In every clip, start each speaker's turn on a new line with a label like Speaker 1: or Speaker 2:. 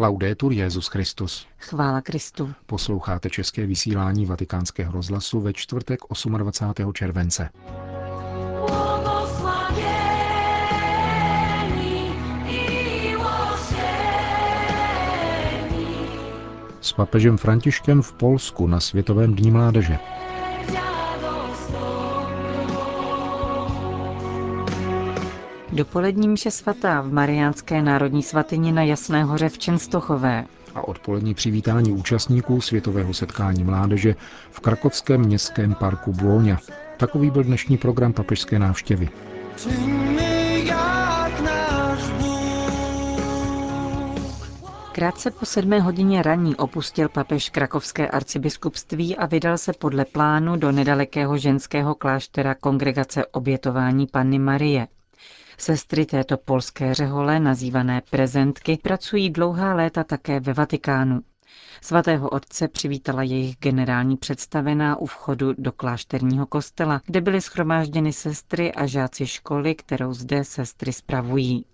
Speaker 1: Laudetur Jezus Christus.
Speaker 2: Chvála Kristu.
Speaker 1: Posloucháte české vysílání Vatikánského rozhlasu ve čtvrtek 28. července. S papežem Františkem v Polsku na Světovém dní mládeže.
Speaker 2: Dopolední mše svatá v Mariánské národní svatyni na Jasné hoře v Čenstochové.
Speaker 1: A odpolední přivítání účastníků Světového setkání mládeže v krakovském městském parku Buonia. Takový byl dnešní program papežské návštěvy.
Speaker 2: Krátce po sedmé hodině raní opustil papež krakovské arcibiskupství a vydal se podle plánu do nedalekého ženského kláštera kongregace obětování Panny Marie. Sestry této polské řehole, nazývané prezentky, pracují dlouhá léta také ve Vatikánu. Svatého otce přivítala jejich generální představená u vchodu do klášterního kostela, kde byly schromážděny sestry a žáci školy, kterou zde sestry spravují.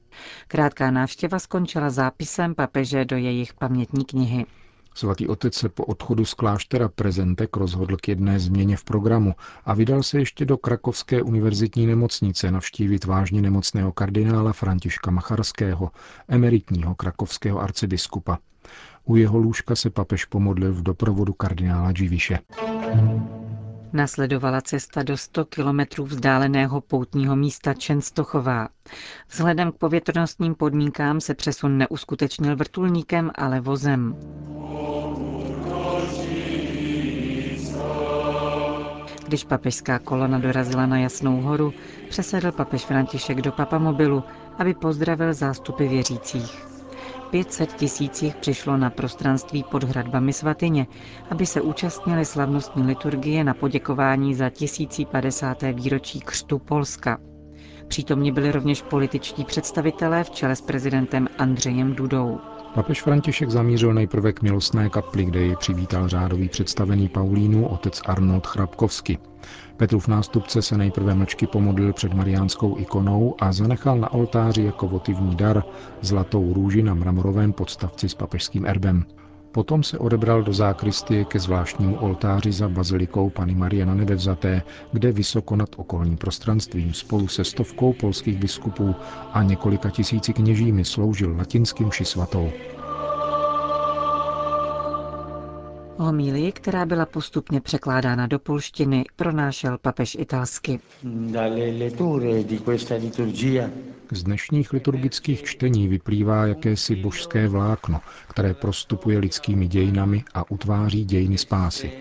Speaker 2: Krátká návštěva skončila zápisem papeže do jejich pamětní knihy.
Speaker 1: Svatý otec se po odchodu z kláštera Prezentek rozhodl k jedné změně v programu a vydal se ještě do Krakovské univerzitní nemocnice navštívit vážně nemocného kardinála Františka Macharského, emeritního krakovského arcibiskupa. U jeho lůžka se papež pomodlil v doprovodu kardinála Dživiše.
Speaker 2: Nasledovala cesta do 100 kilometrů vzdáleného poutního místa Čenstochová. Vzhledem k povětrnostním podmínkám se přesun neuskutečnil vrtulníkem, ale vozem. Když papežská kolona dorazila na Jasnou horu, přesedl papež František do papamobilu, aby pozdravil zástupy věřících. 500 tisících přišlo na prostranství pod hradbami svatyně, aby se účastnili slavnostní liturgie na poděkování za 1050. výročí křtu Polska. Přítomní byli rovněž političtí představitelé v čele s prezidentem Andřejem Dudou.
Speaker 1: Papež František zamířil nejprve k milostné kapli, kde ji přivítal řádový představený Paulínu otec Arnold Chrapkovsky. Petrův nástupce se nejprve mlčky pomodlil před mariánskou ikonou a zanechal na oltáři jako votivní dar zlatou růži na mramorovém podstavci s papežským erbem. Potom se odebral do zákristie ke zvláštnímu oltáři za bazilikou Pany Marie na nebevzaté, kde vysoko nad okolním prostranstvím spolu se stovkou polských biskupů a několika tisíci kněžími sloužil latinským ši svatou.
Speaker 2: Homílii, která byla postupně překládána do polštiny, pronášel papež italsky.
Speaker 1: Z dnešních liturgických čtení vyplývá jakési božské vlákno, které prostupuje lidskými dějinami a utváří dějiny spásy.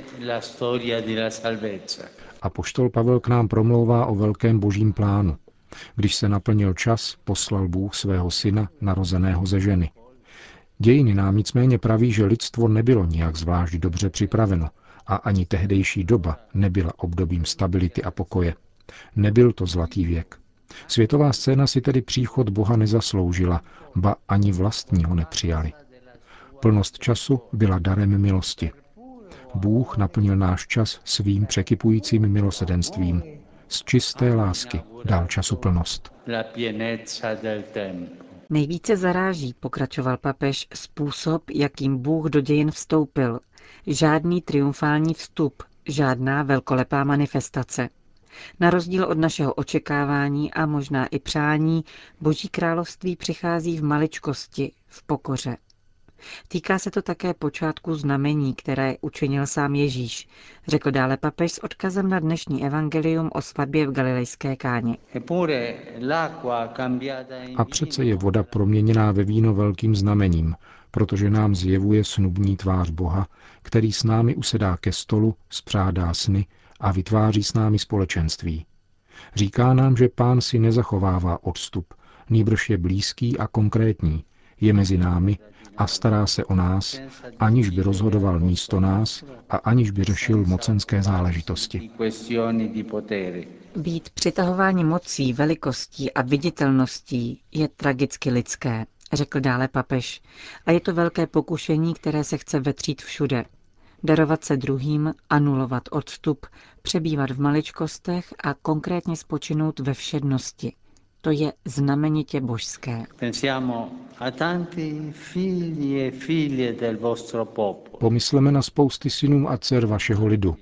Speaker 1: A poštol Pavel k nám promlouvá o velkém božím plánu. Když se naplnil čas, poslal Bůh svého syna, narozeného ze ženy. Dějiny nám nicméně praví, že lidstvo nebylo nijak zvlášť dobře připraveno a ani tehdejší doba nebyla obdobím stability a pokoje. Nebyl to zlatý věk. Světová scéna si tedy příchod Boha nezasloužila, ba ani vlastního nepřijali. Plnost času byla darem milosti. Bůh naplnil náš čas svým překypujícím milosedenstvím. Z čisté lásky dal času plnost.
Speaker 2: Nejvíce zaráží, pokračoval papež, způsob, jakým Bůh do dějin vstoupil. Žádný triumfální vstup, žádná velkolepá manifestace. Na rozdíl od našeho očekávání a možná i přání, Boží království přichází v maličkosti, v pokoře. Týká se to také počátku znamení, které učinil sám Ježíš, řekl dále papež s odkazem na dnešní evangelium o svatbě v galilejské káni.
Speaker 1: A přece je voda proměněná ve víno velkým znamením, protože nám zjevuje snubní tvář Boha, který s námi usedá ke stolu, spřádá sny a vytváří s námi společenství. Říká nám, že pán si nezachovává odstup, nýbrž je blízký a konkrétní, je mezi námi a stará se o nás, aniž by rozhodoval místo nás a aniž by řešil mocenské záležitosti.
Speaker 2: Být přitahování mocí, velikostí a viditelností je tragicky lidské, řekl dále papež. A je to velké pokušení, které se chce vetřít všude. Darovat se druhým, anulovat odstup, přebývat v maličkostech a konkrétně spočinout ve všednosti. To je znamenitě božské.
Speaker 1: Pomysleme na spousty synů a dcer vašeho lidu,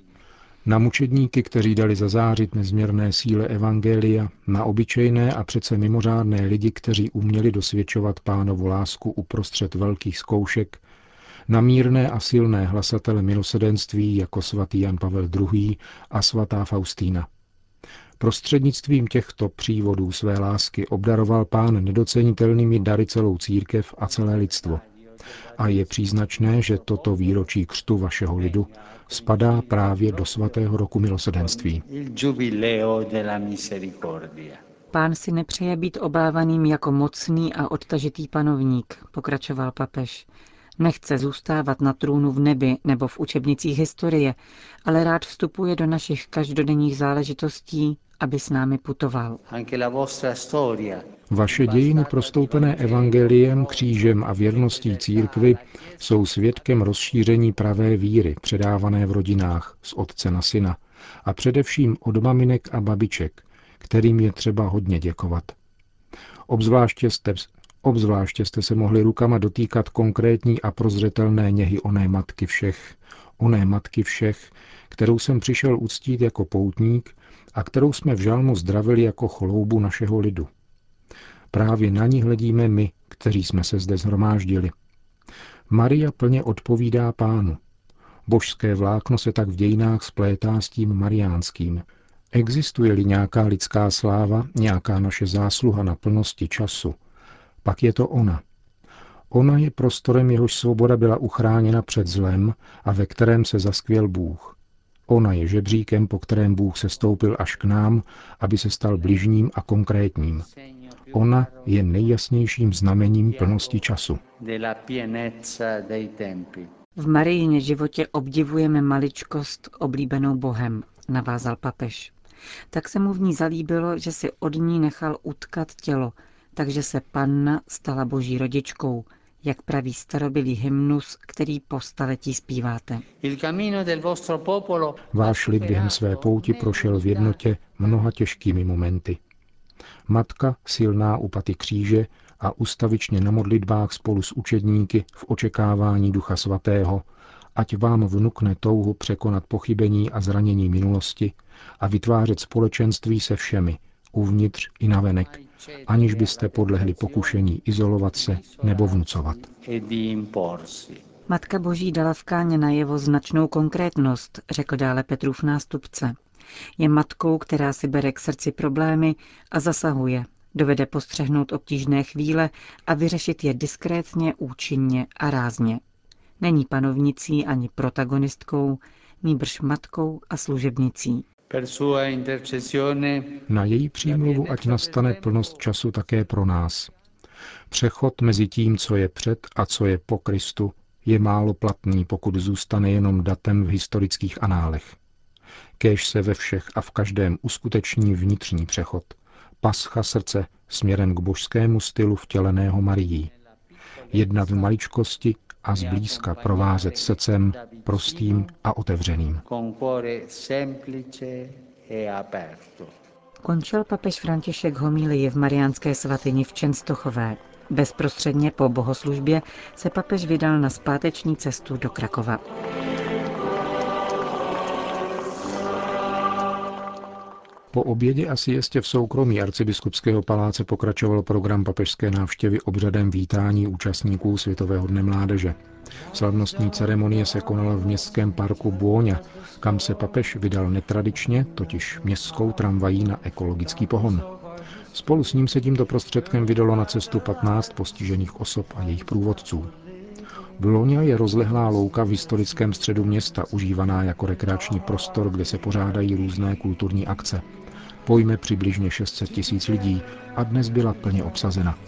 Speaker 1: na mučedníky, kteří dali zazářit nezměrné síle Evangelia, na obyčejné a přece mimořádné lidi, kteří uměli dosvědčovat pánovu lásku uprostřed velkých zkoušek, na mírné a silné hlasatele milosedenství jako svatý Jan Pavel II. a svatá Faustína. Prostřednictvím těchto přívodů své lásky obdaroval pán nedocenitelnými dary celou církev a celé lidstvo. A je příznačné, že toto výročí křtu vašeho lidu spadá právě do svatého roku milosedenství.
Speaker 2: Pán si nepřeje být obávaným jako mocný a odtažitý panovník, pokračoval papež. Nechce zůstávat na trůnu v nebi nebo v učebnicích historie, ale rád vstupuje do našich každodenních záležitostí, aby s námi putoval.
Speaker 1: Vaše dějiny prostoupené evangeliem, křížem a věrností církvy jsou svědkem rozšíření pravé víry, předávané v rodinách z otce na syna a především od maminek a babiček, kterým je třeba hodně děkovat. Obzvláště jste, obzvláště jste se mohli rukama dotýkat konkrétní a prozřetelné něhy oné matky všech, oné matky všech, kterou jsem přišel uctít jako poutník a kterou jsme v žalmu zdravili jako chloubu našeho lidu. Právě na ní hledíme my, kteří jsme se zde zhromáždili. Maria plně odpovídá pánu. Božské vlákno se tak v dějinách splétá s tím mariánským. Existuje-li nějaká lidská sláva, nějaká naše zásluha na plnosti času, pak je to ona. Ona je prostorem, jehož svoboda byla uchráněna před zlem a ve kterém se zaskvěl Bůh. Ona je žebříkem, po kterém Bůh se stoupil až k nám, aby se stal bližním a konkrétním. Ona je nejjasnějším znamením plnosti času.
Speaker 2: V Marijině životě obdivujeme maličkost oblíbenou Bohem, navázal papež. Tak se mu v ní zalíbilo, že si od ní nechal utkat tělo, takže se panna stala boží rodičkou, jak praví starobilý hymnus, který po staletí zpíváte.
Speaker 1: Váš lid během své pouti prošel v jednotě mnoha těžkými momenty. Matka, silná u paty kříže a ustavičně na modlitbách spolu s učedníky v očekávání Ducha Svatého, ať vám vnukne touhu překonat pochybení a zranění minulosti a vytvářet společenství se všemi, uvnitř i navenek, aniž byste podlehli pokušení izolovat se nebo vnucovat.
Speaker 2: Matka Boží dala v káně najevo značnou konkrétnost, řekl dále Petrův nástupce. Je matkou, která si bere k srdci problémy a zasahuje. Dovede postřehnout obtížné chvíle a vyřešit je diskrétně, účinně a rázně. Není panovnicí ani protagonistkou, nýbrž matkou a služebnicí.
Speaker 1: Na její přímluvu ať nastane plnost času také pro nás. Přechod mezi tím, co je před a co je po Kristu, je málo platný, pokud zůstane jenom datem v historických análech. Kéž se ve všech a v každém uskuteční vnitřní přechod. Pascha srdce směrem k božskému stylu vtěleného Marií. Jednat v maličkosti a zblízka provázet srdcem prostým a otevřeným.
Speaker 2: Končil papež František homílii v Mariánské svatyni v Čenstochové. Bezprostředně po bohoslužbě se papež vydal na zpáteční cestu do Krakova.
Speaker 1: Po obědě a siestě v soukromí arcibiskupského paláce pokračoval program papežské návštěvy obřadem vítání účastníků Světového dne mládeže. Slavnostní ceremonie se konala v městském parku Buoňa, kam se papež vydal netradičně, totiž městskou tramvají na ekologický pohon. Spolu s ním se tímto prostředkem vydalo na cestu 15 postižených osob a jejich průvodců. Bulonia je rozlehlá louka v historickém středu města, užívaná jako rekreační prostor, kde se pořádají různé kulturní akce pojme přibližně 600 tisíc lidí a dnes byla plně obsazena.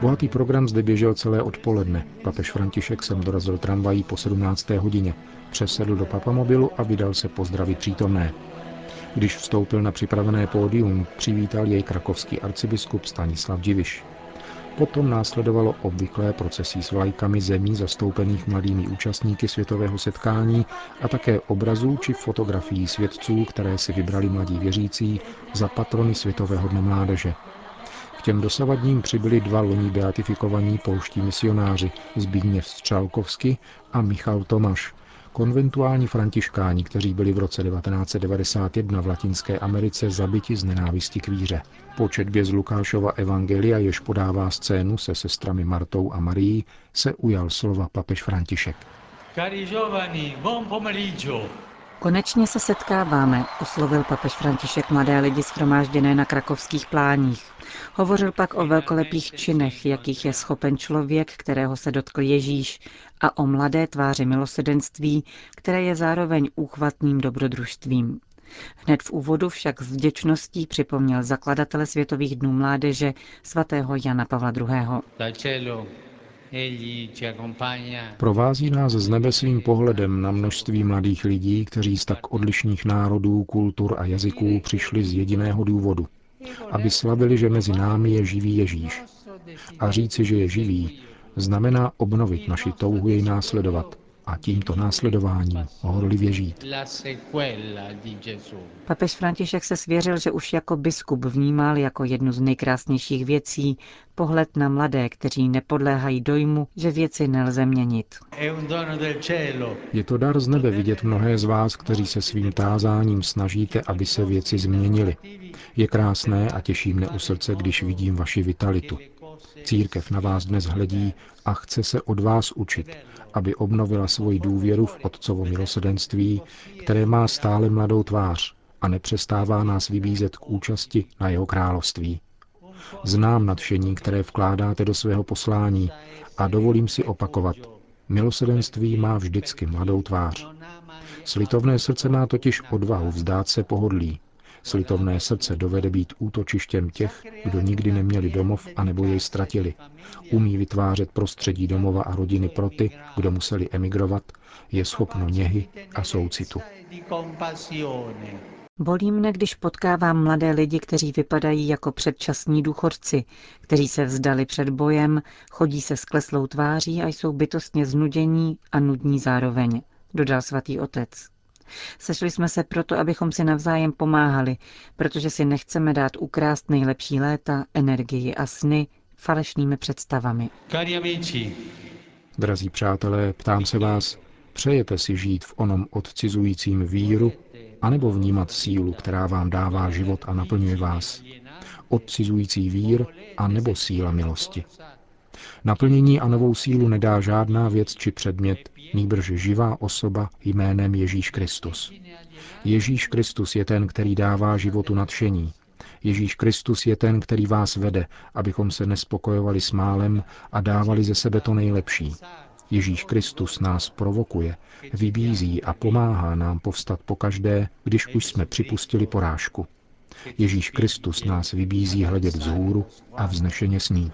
Speaker 1: Bohatý program zde běžel celé odpoledne. Papež František sem dorazil tramvají po 17. hodině, přesedl do papamobilu a vydal se pozdravit přítomné. Když vstoupil na připravené pódium, přivítal jej krakovský arcibiskup Stanislav Diviš. Potom následovalo obvyklé procesí s vlajkami zemí zastoupených mladými účastníky světového setkání a také obrazů či fotografií svědců, které si vybrali mladí věřící za patrony Světového dne mládeže. K těm dosavadním přibyli dva loni beatifikovaní polští misionáři Zbigněv Střálkovsky a Michal Tomáš, konventuální františkáni, kteří byli v roce 1991 v Latinské Americe zabiti z nenávisti k víře. Po četbě z Lukášova evangelia, jež podává scénu se sestrami Martou a Marií, se ujal slova papež František. Cari giovani, buon pomeriggio.
Speaker 2: Konečně se setkáváme, oslovil papež František mladé lidi schromážděné na krakovských pláních. Hovořil pak o velkolepých činech, jakých je schopen člověk, kterého se dotkl Ježíš, a o mladé tváři milosedenství, které je zároveň úchvatným dobrodružstvím. Hned v úvodu však s vděčností připomněl zakladatele Světových dnů mládeže svatého Jana Pavla II.
Speaker 1: Provází nás s nebe svým pohledem na množství mladých lidí, kteří z tak odlišných národů, kultur a jazyků přišli z jediného důvodu. Aby slavili, že mezi námi je živý Ježíš. A říci, že je živý, znamená obnovit naši touhu jej následovat a tímto následováním horlivě žít.
Speaker 2: Papež František se svěřil, že už jako biskup vnímal jako jednu z nejkrásnějších věcí pohled na mladé, kteří nepodléhají dojmu, že věci nelze měnit.
Speaker 1: Je to dar z nebe vidět mnohé z vás, kteří se svým tázáním snažíte, aby se věci změnily. Je krásné a těší mne u srdce, když vidím vaši vitalitu. Církev na vás dnes hledí a chce se od vás učit, aby obnovila svoji důvěru v Otcovo milosedenství, které má stále mladou tvář a nepřestává nás vybízet k účasti na jeho království. Znám nadšení, které vkládáte do svého poslání a dovolím si opakovat. Milosedenství má vždycky mladou tvář. Slitovné srdce má totiž odvahu vzdát se pohodlí, Slitovné srdce dovede být útočištěm těch, kdo nikdy neměli domov a nebo jej ztratili. Umí vytvářet prostředí domova a rodiny pro ty, kdo museli emigrovat, je schopno něhy a soucitu.
Speaker 2: Bolí mne, když potkávám mladé lidi, kteří vypadají jako předčasní důchodci, kteří se vzdali před bojem, chodí se skleslou tváří a jsou bytostně znudění a nudní zároveň, dodal svatý otec. Sešli jsme se proto, abychom si navzájem pomáhali, protože si nechceme dát ukrást nejlepší léta, energii a sny falešnými představami.
Speaker 1: Drazí přátelé, ptám se vás, přejete si žít v onom odcizujícím víru, anebo vnímat sílu, která vám dává život a naplňuje vás? Odcizující vír, a nebo síla milosti? Naplnění a novou sílu nedá žádná věc či předmět, nýbrž živá osoba jménem Ježíš Kristus. Ježíš Kristus je ten, který dává životu nadšení. Ježíš Kristus je ten, který vás vede, abychom se nespokojovali s málem a dávali ze sebe to nejlepší. Ježíš Kristus nás provokuje, vybízí a pomáhá nám povstat pokaždé, když už jsme připustili porážku. Ježíš Kristus nás vybízí hledět vzhůru a vznešeně sní.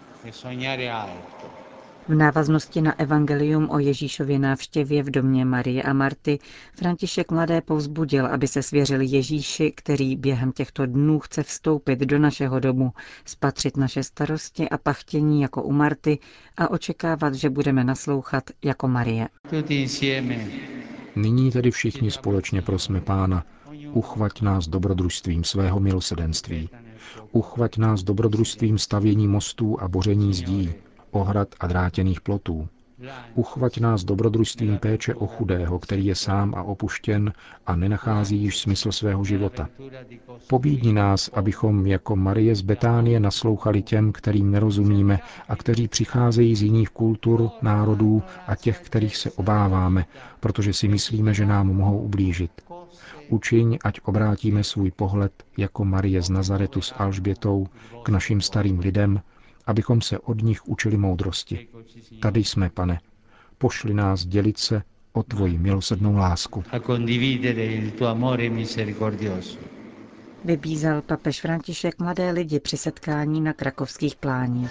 Speaker 2: V návaznosti na evangelium o Ježíšově návštěvě v domě Marie a Marty František mladé povzbudil, aby se svěřili Ježíši, který během těchto dnů chce vstoupit do našeho domu, spatřit naše starosti a pachtění jako u Marty a očekávat, že budeme naslouchat jako Marie.
Speaker 1: Nyní tedy všichni společně prosme Pána, uchvať nás dobrodružstvím svého milosedenství. Uchvať nás dobrodružstvím stavění mostů a boření zdí, ohrad a drátěných plotů. Uchvať nás dobrodružstvím péče o chudého, který je sám a opuštěn a nenachází již smysl svého života. Pobídni nás, abychom jako Marie z Betánie naslouchali těm, kterým nerozumíme a kteří přicházejí z jiných kultur, národů a těch, kterých se obáváme, protože si myslíme, že nám mohou ublížit. Učiň, ať obrátíme svůj pohled jako Marie z Nazaretu s Alžbětou k našim starým lidem, abychom se od nich učili moudrosti. Tady jsme, pane. Pošli nás dělit se o tvoji milosrdnou lásku.
Speaker 2: Vybízel papež František mladé lidi při setkání na krakovských pláních.